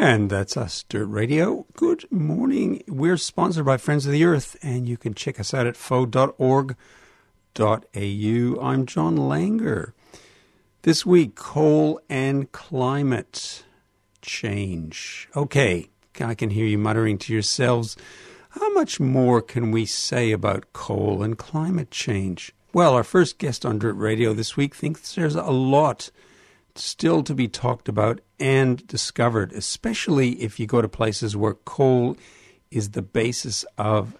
And that's us, Dirt Radio. Good morning. We're sponsored by Friends of the Earth, and you can check us out at foe.org.au. I'm John Langer. This week, coal and climate change. Okay, I can hear you muttering to yourselves, how much more can we say about coal and climate change? Well, our first guest on Dirt Radio this week thinks there's a lot still to be talked about and discovered, especially if you go to places where coal is the basis of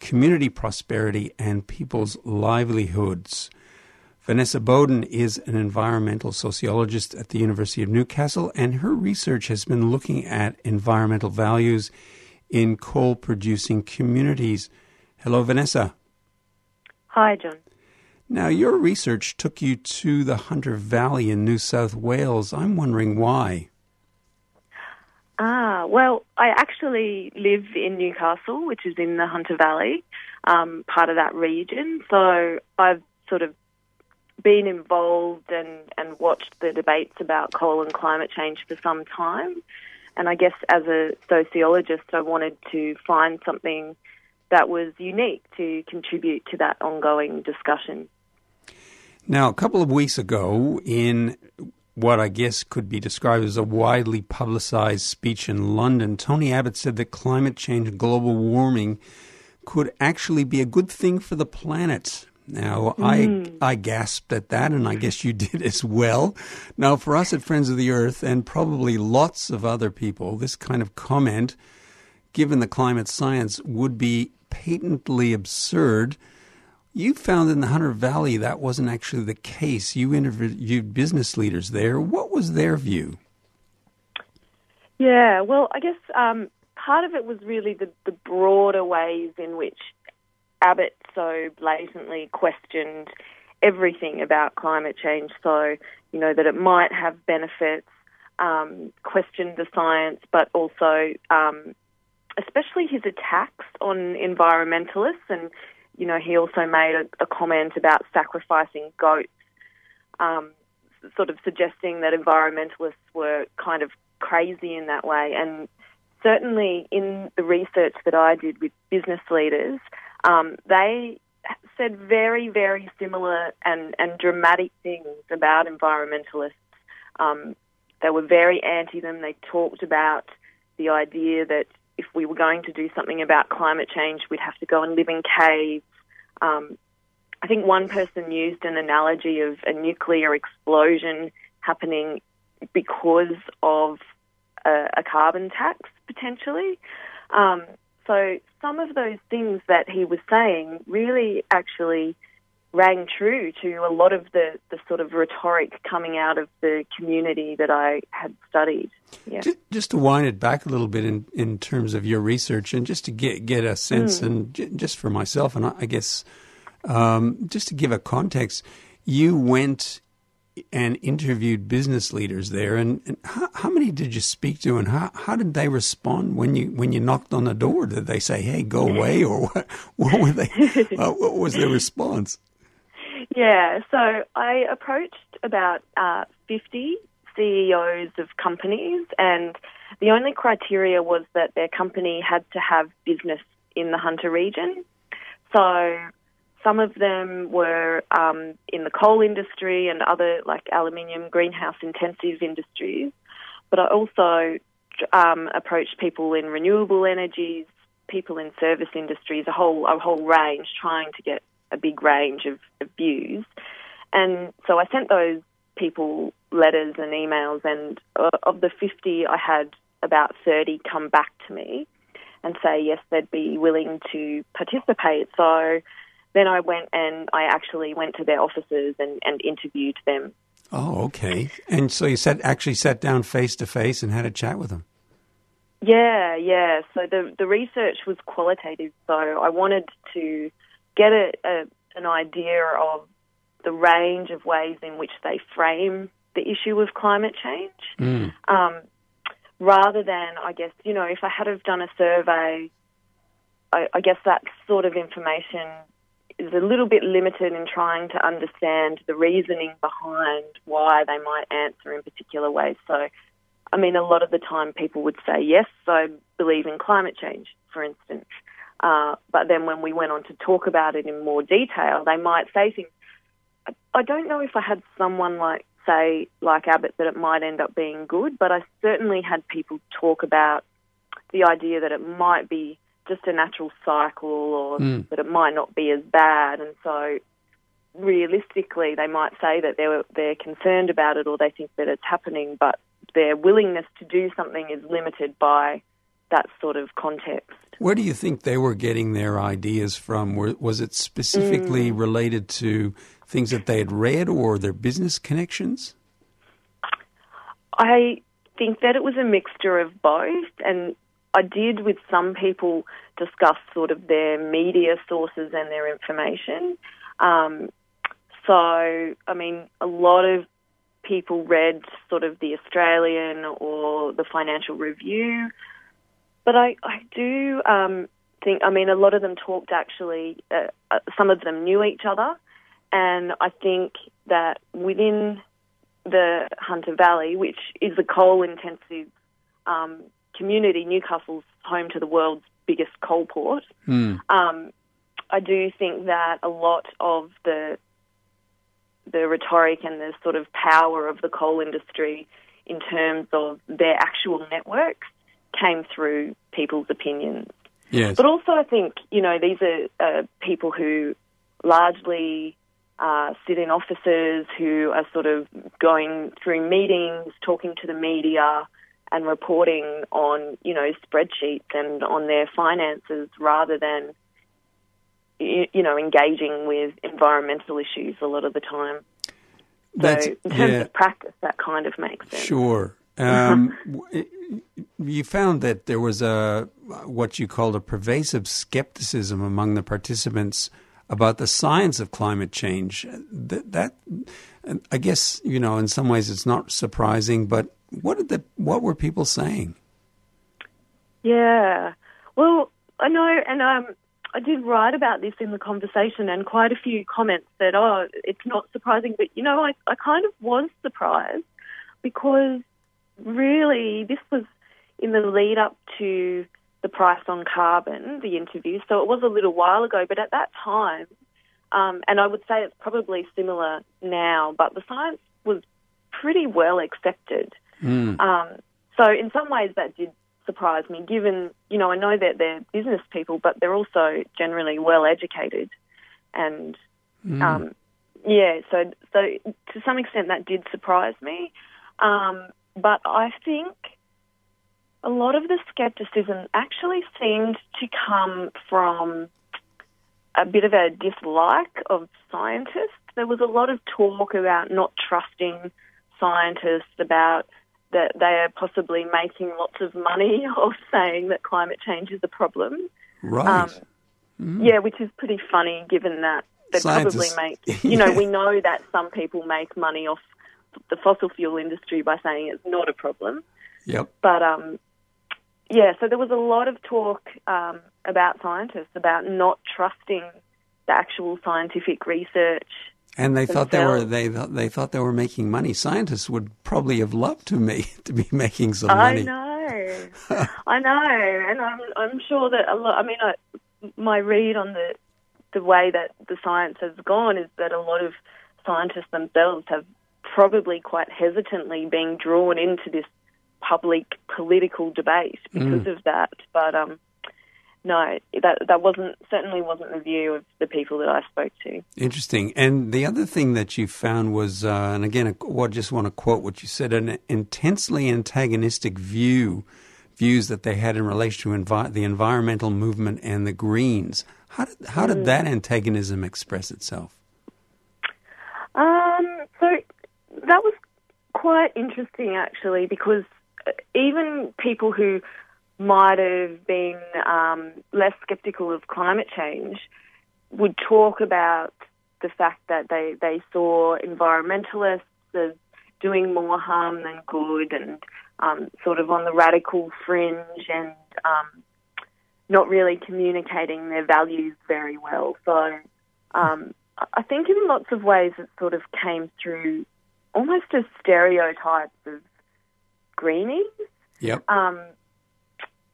community prosperity and people's livelihoods. Vanessa Bowden is an environmental sociologist at the University of Newcastle, and her research has been looking at environmental values in coal producing communities. Hello, Vanessa. Hi, John. Now, your research took you to the Hunter Valley in New South Wales. I'm wondering why. Ah, well, I actually live in Newcastle, which is in the Hunter Valley, um, part of that region. So I've sort of been involved and, and watched the debates about coal and climate change for some time. And I guess as a sociologist, I wanted to find something that was unique to contribute to that ongoing discussion. Now, a couple of weeks ago, in what I guess could be described as a widely publicized speech in London, Tony Abbott said that climate change and global warming could actually be a good thing for the planet. Now, mm. I I gasped at that, and I guess you did as well. Now, for us at Friends of the Earth, and probably lots of other people, this kind of comment, given the climate science, would be patently absurd. You found in the Hunter Valley that wasn't actually the case. You interviewed business leaders there. What was their view? Yeah, well, I guess um, part of it was really the, the broader ways in which Abbott so blatantly questioned everything about climate change. So, you know, that it might have benefits, um, questioned the science, but also, um, especially his attacks on environmentalists. And, you know, he also made a, a comment about sacrificing goats, um, sort of suggesting that environmentalists were kind of crazy in that way. And certainly in the research that I did with business leaders, um, they said very, very similar and, and dramatic things about environmentalists. Um, they were very anti them. They talked about the idea that if we were going to do something about climate change, we'd have to go and live in caves. Um, I think one person used an analogy of a nuclear explosion happening because of a, a carbon tax, potentially. Um, so some of those things that he was saying really actually rang true to a lot of the, the sort of rhetoric coming out of the community that I had studied. Yeah. Just, just, to wind it back a little bit in, in terms of your research and just to get, get a sense, mm. and j- just for myself, and I guess um, just to give a context, you went and interviewed business leaders there. And, and how, how, many did you speak to, and how, how did they respond when you when you knocked on the door? Did they say, "Hey, go away," or what? What were they? uh, what was their response? Yeah, so I approached about uh, fifty CEOs of companies, and the only criteria was that their company had to have business in the Hunter region. So some of them were um, in the coal industry and other like aluminium greenhouse intensive industries. But I also um, approached people in renewable energies, people in service industries, a whole a whole range, trying to get a big range of, of views. And so I sent those people letters and emails, and uh, of the 50, I had about 30 come back to me and say yes, they'd be willing to participate. So then I went and I actually went to their offices and, and interviewed them. Oh, okay. And so you sat actually sat down face to face and had a chat with them. Yeah, yeah. So the the research was qualitative. So I wanted to get a, a an idea of the range of ways in which they frame the issue of climate change, Mm. um, rather than I guess you know if I had have done a survey, I, I guess that sort of information is a little bit limited in trying to understand the reasoning behind why they might answer in particular ways. So I mean, a lot of the time people would say, yes, I believe in climate change, for instance. Uh, but then when we went on to talk about it in more detail, they might say things. I, I don't know if I had someone like, say, like Abbott, that it might end up being good, but I certainly had people talk about the idea that it might be just a natural cycle or Mm. that it might not be as bad. And so realistically, they might say that they're, they're concerned about it or they think that it's happening, but their willingness to do something is limited by that sort of context. Where do you think they were getting their ideas from? Was it specifically related to things that they had read or their business connections? I think that it was a mixture of both, and I did with some people discuss sort of their media sources and their information. Um, so, I mean, a lot of people read sort of the Australian or the Financial Review, but I, I do um, think, I mean, a lot of them talked actually, uh, uh, some of them knew each other, and I think that within the Hunter Valley, which is a coal intensive um, community, Newcastle's home to the world's biggest coal port. Mm. Um, I do think that a lot of the the rhetoric and the sort of power of the coal industry in terms of their actual networks came through people's opinions. Yes. But also, I think you know these are uh, people who largely uh, sit in offices, who are sort of going through meetings, talking to the media, and reporting on you know spreadsheets and on their finances, rather than you, you know engaging with environmental issues a lot of the time. That's- so, in terms yeah. of practice, that kind of makes sense. Sure. Um, you found that there was a what you called a pervasive skepticism among the participants about the science of climate change. That, that I guess you know, in some ways, it's not surprising. But what did the what were people saying? Yeah. Well, I know, and um, I did write about this in the conversation, and quite a few comments said, "Oh, it's not surprising," but you know, I I kind of was surprised because really this was in the lead up to the price on carbon, the interview. So it was a little while ago, but at that time, um, and I would say it's probably similar now, but the science was pretty well accepted. Mm. Um, so in some ways that did surprise me, given, you know, I know that they're business people, but they're also generally well educated. And, um, yeah, so, so to some extent that did surprise me. Um, but I think a lot of the skepticism actually seemed to come from a bit of a dislike of scientists. There was a lot of talk about not trusting scientists, about that they are possibly making lots of money off saying that climate change is a problem. Right. Um, Yeah, which is pretty funny given that they Scientists- probably make, you know, Yeah. we know that some people make money off the fossil fuel industry by saying it's not a problem. yep. But um, yeah, so there was a lot of talk um, about scientists about not trusting the actual scientific research. And they thought they were they they thought they were making money. Scientists would probably have loved to me to be making some money. I know, I know, and I'm I'm sure that a lot. I mean, I, my read on the the way that the science has gone is that a lot of scientists themselves have probably quite hesitantly being drawn into this public political debate because of that. But um, no, that that wasn't certainly wasn't the view of the people that I spoke to. Interesting. And the other thing that you found was, uh, and again, I just want to quote what you said: an intensely antagonistic view, views that they had in relation to envi- the environmental movement and the Greens. How did how did that antagonism express itself? Um, so that was quite interesting actually, because even people who might have been um, less skeptical of climate change would talk about the fact that they, they saw environmentalists as doing more harm than good and um, sort of on the radical fringe and um, not really communicating their values very well. So um, I think in lots of ways it sort of came through almost as stereotypes of greenies. Yep. Um,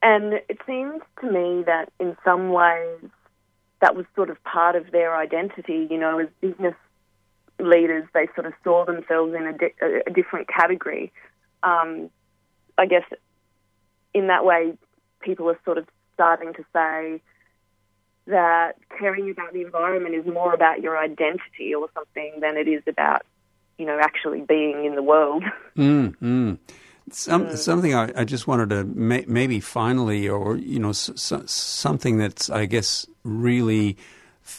and it seems to me that in some ways that was sort of part of their identity. You know, as business leaders, they sort of saw themselves in a, di- a different category. Um, I guess in that way, people are sort of starting to say that caring about the environment is more about your identity or something than it is about, you know, actually being in the world. Mm, mm. Some, something I, I, just wanted to may, maybe finally, or you know, something that's I guess really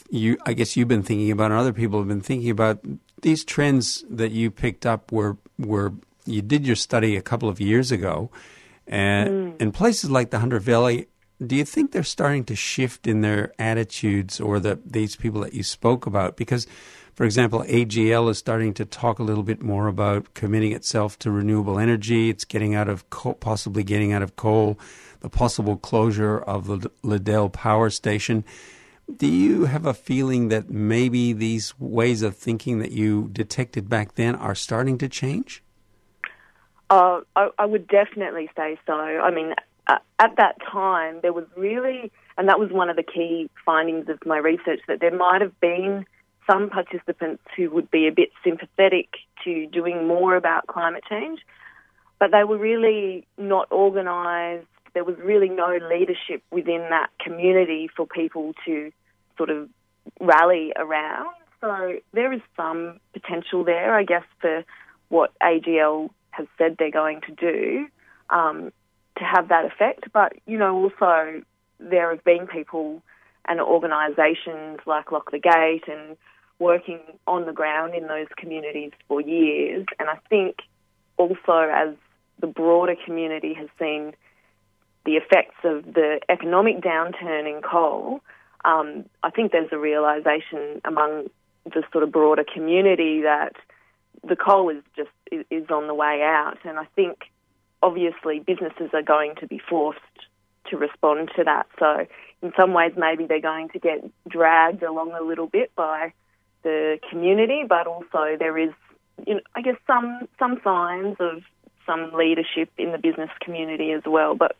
you I guess you've been thinking about, and other people have been thinking about these trends that you picked up. Were were you did your study a couple of years ago, and mm. in places like the Hunter Valley, do you think they're starting to shift in their attitudes, or the these people that you spoke about? Because for example, AGL is starting to talk a little bit more about committing itself to renewable energy. It's getting out of coal, possibly getting out of coal, the possible closure of the Liddell power station. Do you have a feeling that maybe these ways of thinking that you detected back then are starting to change? Uh, I, I would definitely say so. I mean, uh, at that time, there was really, and that was one of the key findings of my research, that there might have been some participants who would be a bit sympathetic to doing more about climate change, but they were really not organised. There was really no leadership within that community for people to sort of rally around. So there is some potential there, I guess, for what AGL has said they're going to do um, to have that effect. But, you know, also there have been people and organisations like Lock the Gate and working on the ground in those communities for years. And I think also as the broader community has seen the effects of the economic downturn in coal, um, I think there's a realization among the sort of broader community that the coal is just is on the way out, and I think obviously businesses are going to be forced to respond to that. So in some ways, maybe they're going to get dragged along a little bit by the community, but also there is, you know, I guess some some signs of some leadership in the business community as well. But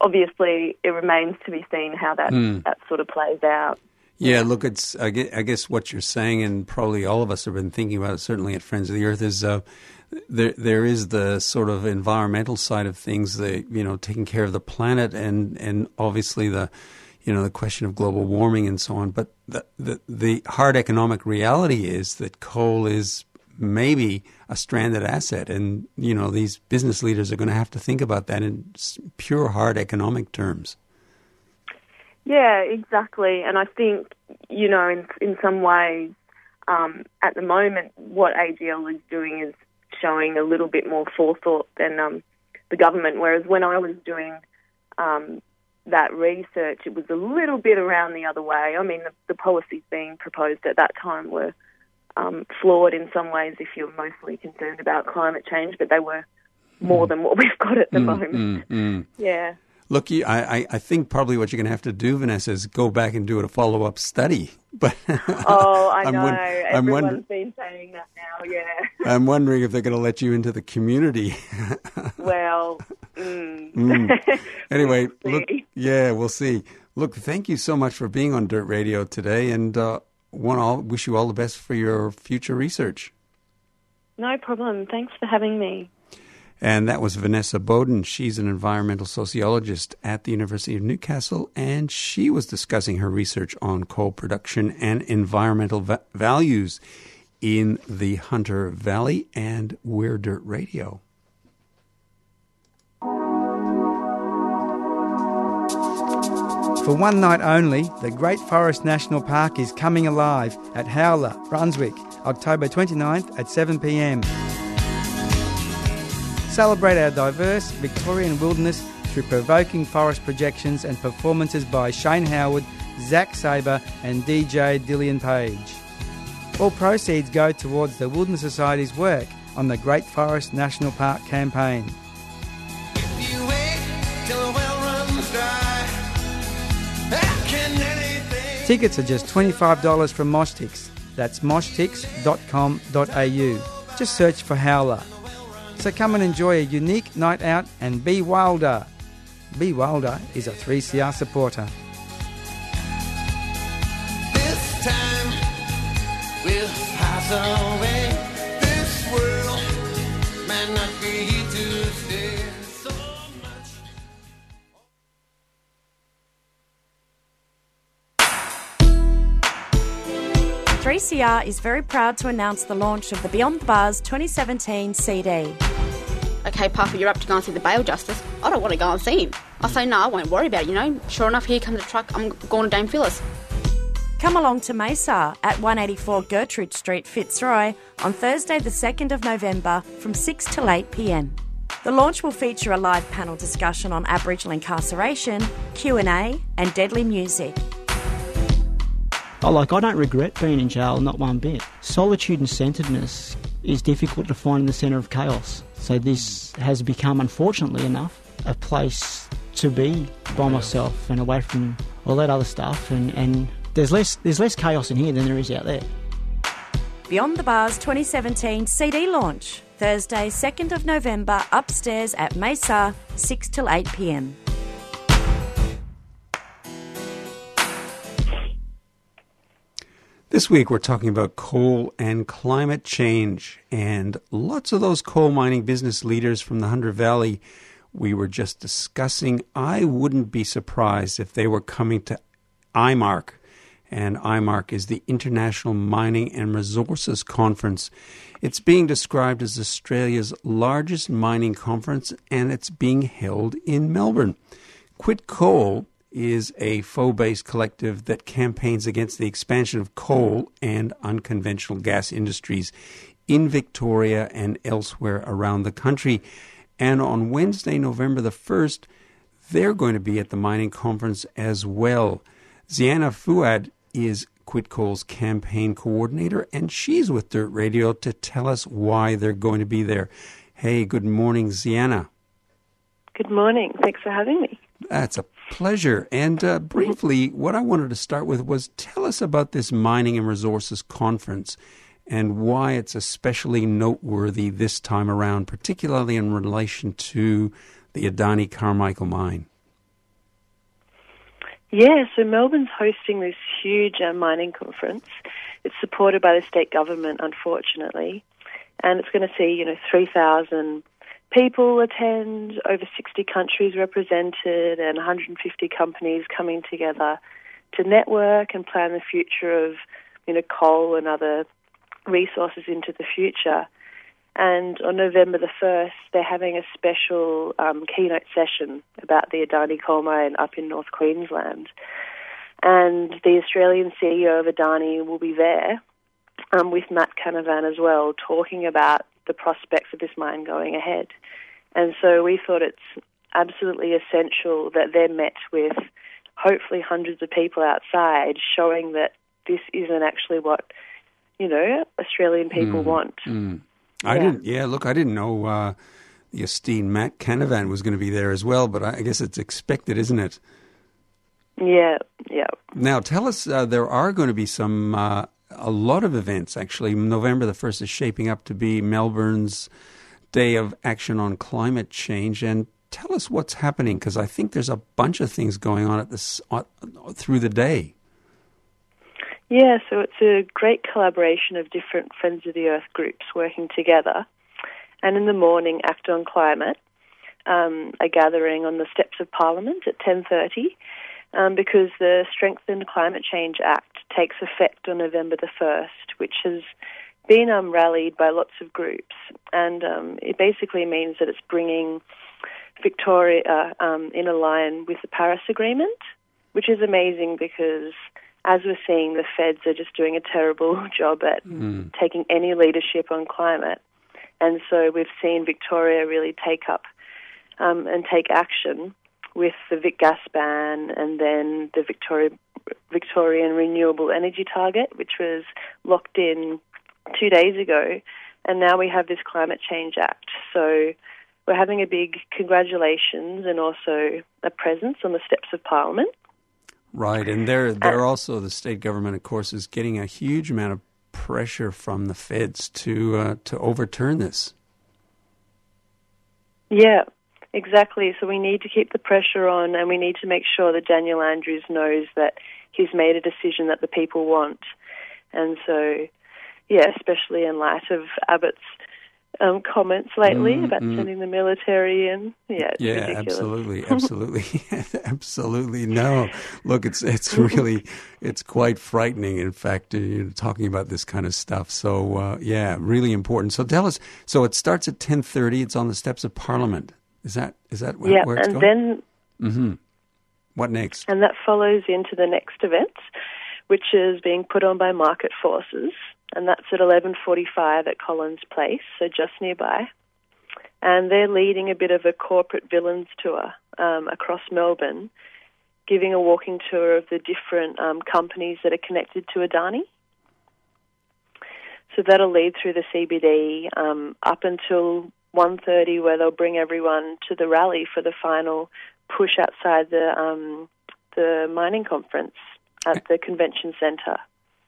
obviously, it remains to be seen how that mm. that sort of plays out. Yeah, look, it's I guess, what you're saying, and probably all of us have been thinking about it. Certainly at Friends of the Earth, is uh, there there is the sort of environmental side of things, the you know taking care of the planet, and and obviously the you know the question of global warming and so on. But the, the, the hard economic reality is that coal is maybe a stranded asset, and you know these business leaders are going to have to think about that in pure hard economic terms. Yeah, exactly, and I think you know in in some ways. Um, at the moment, what AGL is doing is showing a little bit more forethought than um, the government. Whereas when I was doing um, that research, it was a little bit around the other way. I mean, the, the policies being proposed at that time were um, flawed in some ways if you're mostly concerned about climate change, but they were more mm. than what we've got at the mm, moment. Mm, mm. yeah. Look, I, I think probably what you're going to have to do, Vanessa, is go back and do a follow up study. But oh, I know. I'm Everyone's wonder- been saying that now. Yeah. I'm wondering if they're going to let you into the community. well, mm. mm. anyway, we'll look, yeah, we'll see. Look, thank you so much for being on Dirt Radio today, and uh, one all wish you all the best for your future research. No problem. Thanks for having me. And that was Vanessa Bowden. She's an environmental sociologist at the University of Newcastle, and she was discussing her research on coal production and environmental va- values in the Hunter Valley. And We're Dirt Radio. For one night only, the Great Forest National Park is coming alive at Howler, Brunswick, October 29th at 7 pm. Celebrate our diverse Victorian wilderness through provoking forest projections and performances by Shane Howard, Zach Sabre, and DJ Dillian Page. All proceeds go towards the Wilderness Society's work on the Great Forest National Park campaign. Tickets are just $25 from Moshtix. That's moshtix.com.au. Just search for Howler. So come and enjoy a unique night out and be wilder. Be Wilder is a 3CR supporter. This time will pass away. 3CR is very proud to announce the launch of the Beyond the Bars 2017 CD. okay, Papa, you're up to go and see the bail justice. I don't want to go and see him. I say, no, I won't worry about it, you know. Sure enough, here comes a truck. I'm going to Dame Phyllis. Come along to Mesa at 184 Gertrude Street, Fitzroy on Thursday, the 2nd of November from 6 till 8 pm. The launch will feature a live panel discussion on Aboriginal incarceration, Q&A, and deadly music. Oh, like I don't regret being in jail, not one bit. Solitude and centeredness is difficult to find in the centre of chaos. So this has become, unfortunately enough, a place to be by myself and away from all that other stuff. And, and there's less there's less chaos in here than there is out there. Beyond the Bars 2017 CD launch, Thursday, 2nd of November, upstairs at Mesa, 6 till 8 pm. This week we're talking about coal and climate change, and lots of those coal mining business leaders from the Hunter Valley we were just discussing. I wouldn't be surprised if they were coming to IMARC, and IMARC is the International Mining and Resources Conference. It's being described as Australia's largest mining conference, and it's being held in Melbourne. Quit Coal is a FoE based collective that campaigns against the expansion of coal and unconventional gas industries in Victoria and elsewhere around the country. And on Wednesday, November the 1st, they're going to be at the mining conference as well. Ziana Fuad is Quit Coal's campaign coordinator, and she's with Dirt Radio to tell us why they're going to be there. Hey, good morning, Ziana. Good morning. Thanks for having me. That's a pleasure. And uh, briefly, what I wanted to start with was tell us about this Mining and Resources Conference and why it's especially noteworthy this time around, particularly in relation to the Adani Carmichael mine. Yeah, so Melbourne's hosting this huge uh, mining conference. It's supported by the state government, unfortunately, and it's going to see, you know, 3,000 people attend, over 60 countries represented, and 150 companies coming together to network and plan the future of, you know, coal and other resources into the future. And on November the 1st, they're having a special um, keynote session about the Adani coal mine up in North Queensland. And the Australian CEO of Adani will be there um, with Matt Canavan as well, talking about the prospects of this mine going ahead. And so we thought it's absolutely essential that they're met with hopefully hundreds of people outside showing that this isn't actually what, you know, Australian people Mm, want. mm. I Yeah. didn't. Yeah, look, I didn't know uh, the esteemed Matt Canavan was going to be there as well, but I I guess it's expected, isn't it? Yeah, yeah. Now, tell us, uh, there are going to be some, uh, a lot of events actually. November the 1st is shaping up to be Melbourne's Day of Action on Climate Change. And tell us what's happening, because I think there's a bunch of things going on at this, uh, through the day. Yeah, so it's a great collaboration of different Friends of the Earth groups working together. and in the morning, Act on Climate, um, a gathering on the steps of Parliament at 10.30 um, because the Strengthened Climate Change Act takes effect on November the 1st, which has been um, rallied by lots of groups. And um, it basically means that it's bringing Victoria um, in a line with the Paris Agreement, which is amazing because, as we're seeing, the feds are just doing a terrible job at Mm. taking any leadership on climate. And so we've seen Victoria really take up um, and take action with the Vic gas ban and then the Victoria, Victorian renewable energy target, which was locked in two days ago. And now we have this Climate Change Act. So we're having a big congratulations and also a presence on the steps of Parliament. Right, and they're they're also the state government, of course, is getting a huge amount of pressure from the feds to uh, to overturn this. Yeah, exactly. So we need to keep the pressure on, and we need to make sure that Daniel Andrews knows that he's made a decision that the people want. And so, yeah, especially in light of Abbott's um, comments lately Mm, about mm. sending the military in. Yeah, yeah, ridiculous. absolutely, absolutely, absolutely. No, look, it's it's really it's quite frightening. In fact, uh, you're talking about this kind of stuff. So uh, yeah, really important. So tell us. So it starts at ten thirty. It's on the steps of Parliament. Is that is that where, yeah, where it's and going? then hmm What next? and that follows into the next event, which is being put on by Market Forces, and that's at 11:45 at Collins Place, so just nearby. And they're leading a bit of a corporate villains tour um, across Melbourne, giving a walking tour of the different um, companies that are connected to Adani. So that'll lead through the CBD um, up until 1.30 where they'll bring everyone to the rally for the final push outside the um, the mining conference at the convention centre.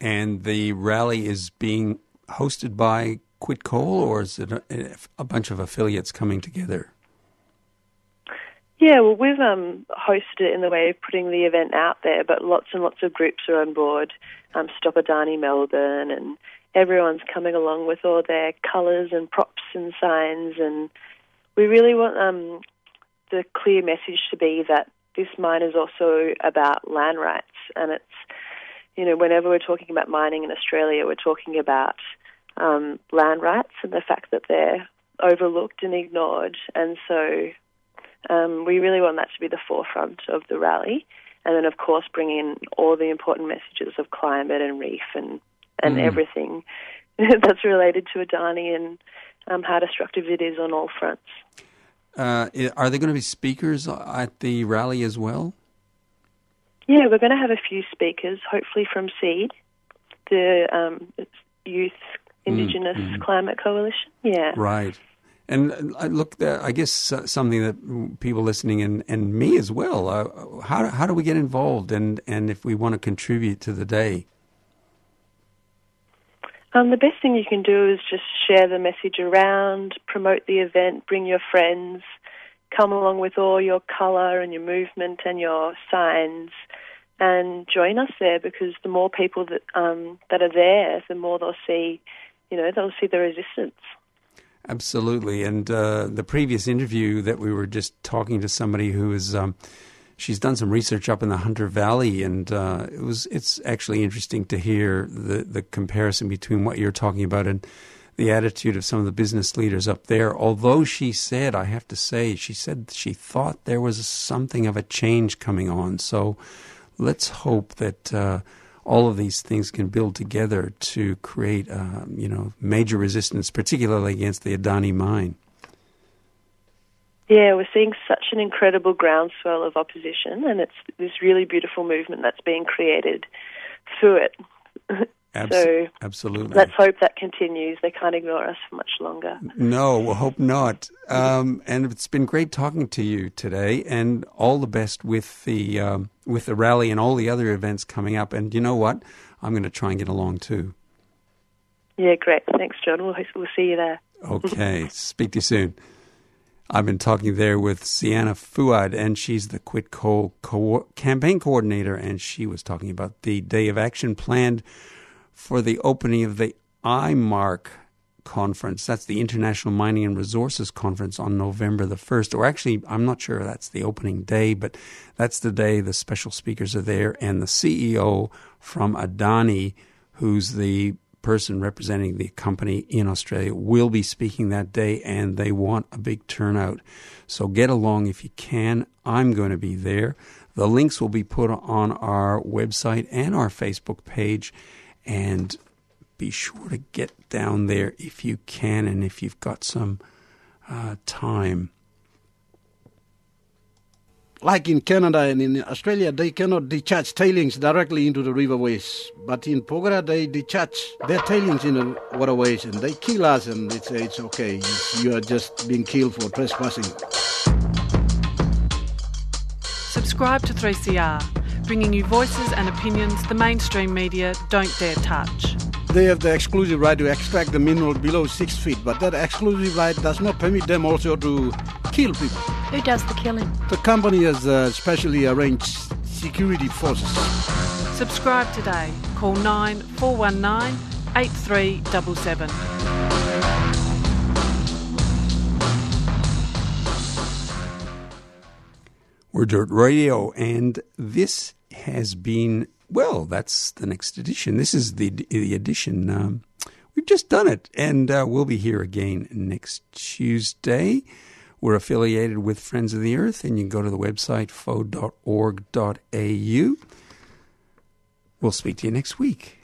And the rally is being hosted by Quit Coal, or is it a, a bunch of affiliates coming together? Yeah, well, we've um, hosted it in the way of putting the event out there, but lots and lots of groups are on board. Um, Stop Adani Melbourne, and everyone's coming along with all their colours and props and signs. And we really want um, the clear message to be that this mine is also about land rights, and it's you know whenever we're talking about mining in Australia, we're talking about um, land rights and the fact that they're overlooked and ignored, and so um, we really want that to be the forefront of the rally. And then, of course, bring in all the important messages of climate and reef and, and Mm. everything that's related to Adani and um, how destructive it is on all fronts. Uh, are there going to be speakers at the rally as well? Yeah, we're going to have a few speakers, hopefully from SEED, the um, Youth Indigenous mm. Climate Coalition. Yeah. Right. And uh, look, I guess uh, something that people listening and, and me as well. Uh, how how do we get involved? And and if we want to contribute to the day, Um, the best thing you can do is just share the message around, promote the event, bring your friends, come along with all your colour and your movement and your signs, and join us there because the more people that um, that are there, the more they'll see, you know, they'll see the resistance. absolutely. And uh, the previous interview that we were just talking to somebody who is. Um, She's done some research up in the Hunter Valley, and uh, it was it's actually interesting to hear the the comparison between what you're talking about and the attitude of some of the business leaders up there. Although she said, I have to say, she said she thought there was something of a change coming on. So let's hope that uh, all of these things can build together to create, uh, you know, major resistance, particularly against the Adani mine. Yeah, we're seeing such an incredible groundswell of opposition, and it's this really beautiful movement that's being created through it. Abs- so absolutely. let's hope that continues. They can't ignore us for much longer. No, we'll hope not. Um, and it's been great talking to you today, and all the best with the um, with the rally and all the other events coming up. And you know what? I'm going to try and get along too. Yeah, great. Thanks, John. We'll, we'll see you there. Okay, speak to you soon. I've been talking there with Sienna Fuad, and she's the Quit Coal co- campaign coordinator, and she was talking about the day of action planned for the opening of the IMARC conference. That's the International Mining and Resources Conference on November the 1st. Or actually, I'm not sure that's the opening day, but that's the day the special speakers are there. And the CEO from Adani, who's the person representing the company in Australia, will be speaking that day, and they want a big turnout. So get along if you can. I'm going to be there. The links will be put on our website and our Facebook page. And be sure to get down there if you can and if you've got some uh, time. Like in Canada and in Australia, they cannot discharge tailings directly into the riverways. But in Porgera, they discharge their tailings in the waterways and they kill us and they say it's okay. You are just being killed for trespassing. Subscribe to 3CR, bringing you voices and opinions the mainstream media don't dare touch. They have the exclusive right to extract the mineral below six feet, but that exclusive right does not permit them also to kill people. Who does the killing? The company has uh, specially arranged security forces. Subscribe today. Call 9419 8377. We're Dirt Radio, and this has been well. That's the next edition. This is the the edition. Um, we've just done it, and uh, we'll be here again next Tuesday. We're affiliated with Friends of the Earth, and you can go to the website foe.org.au. We'll speak to you next week.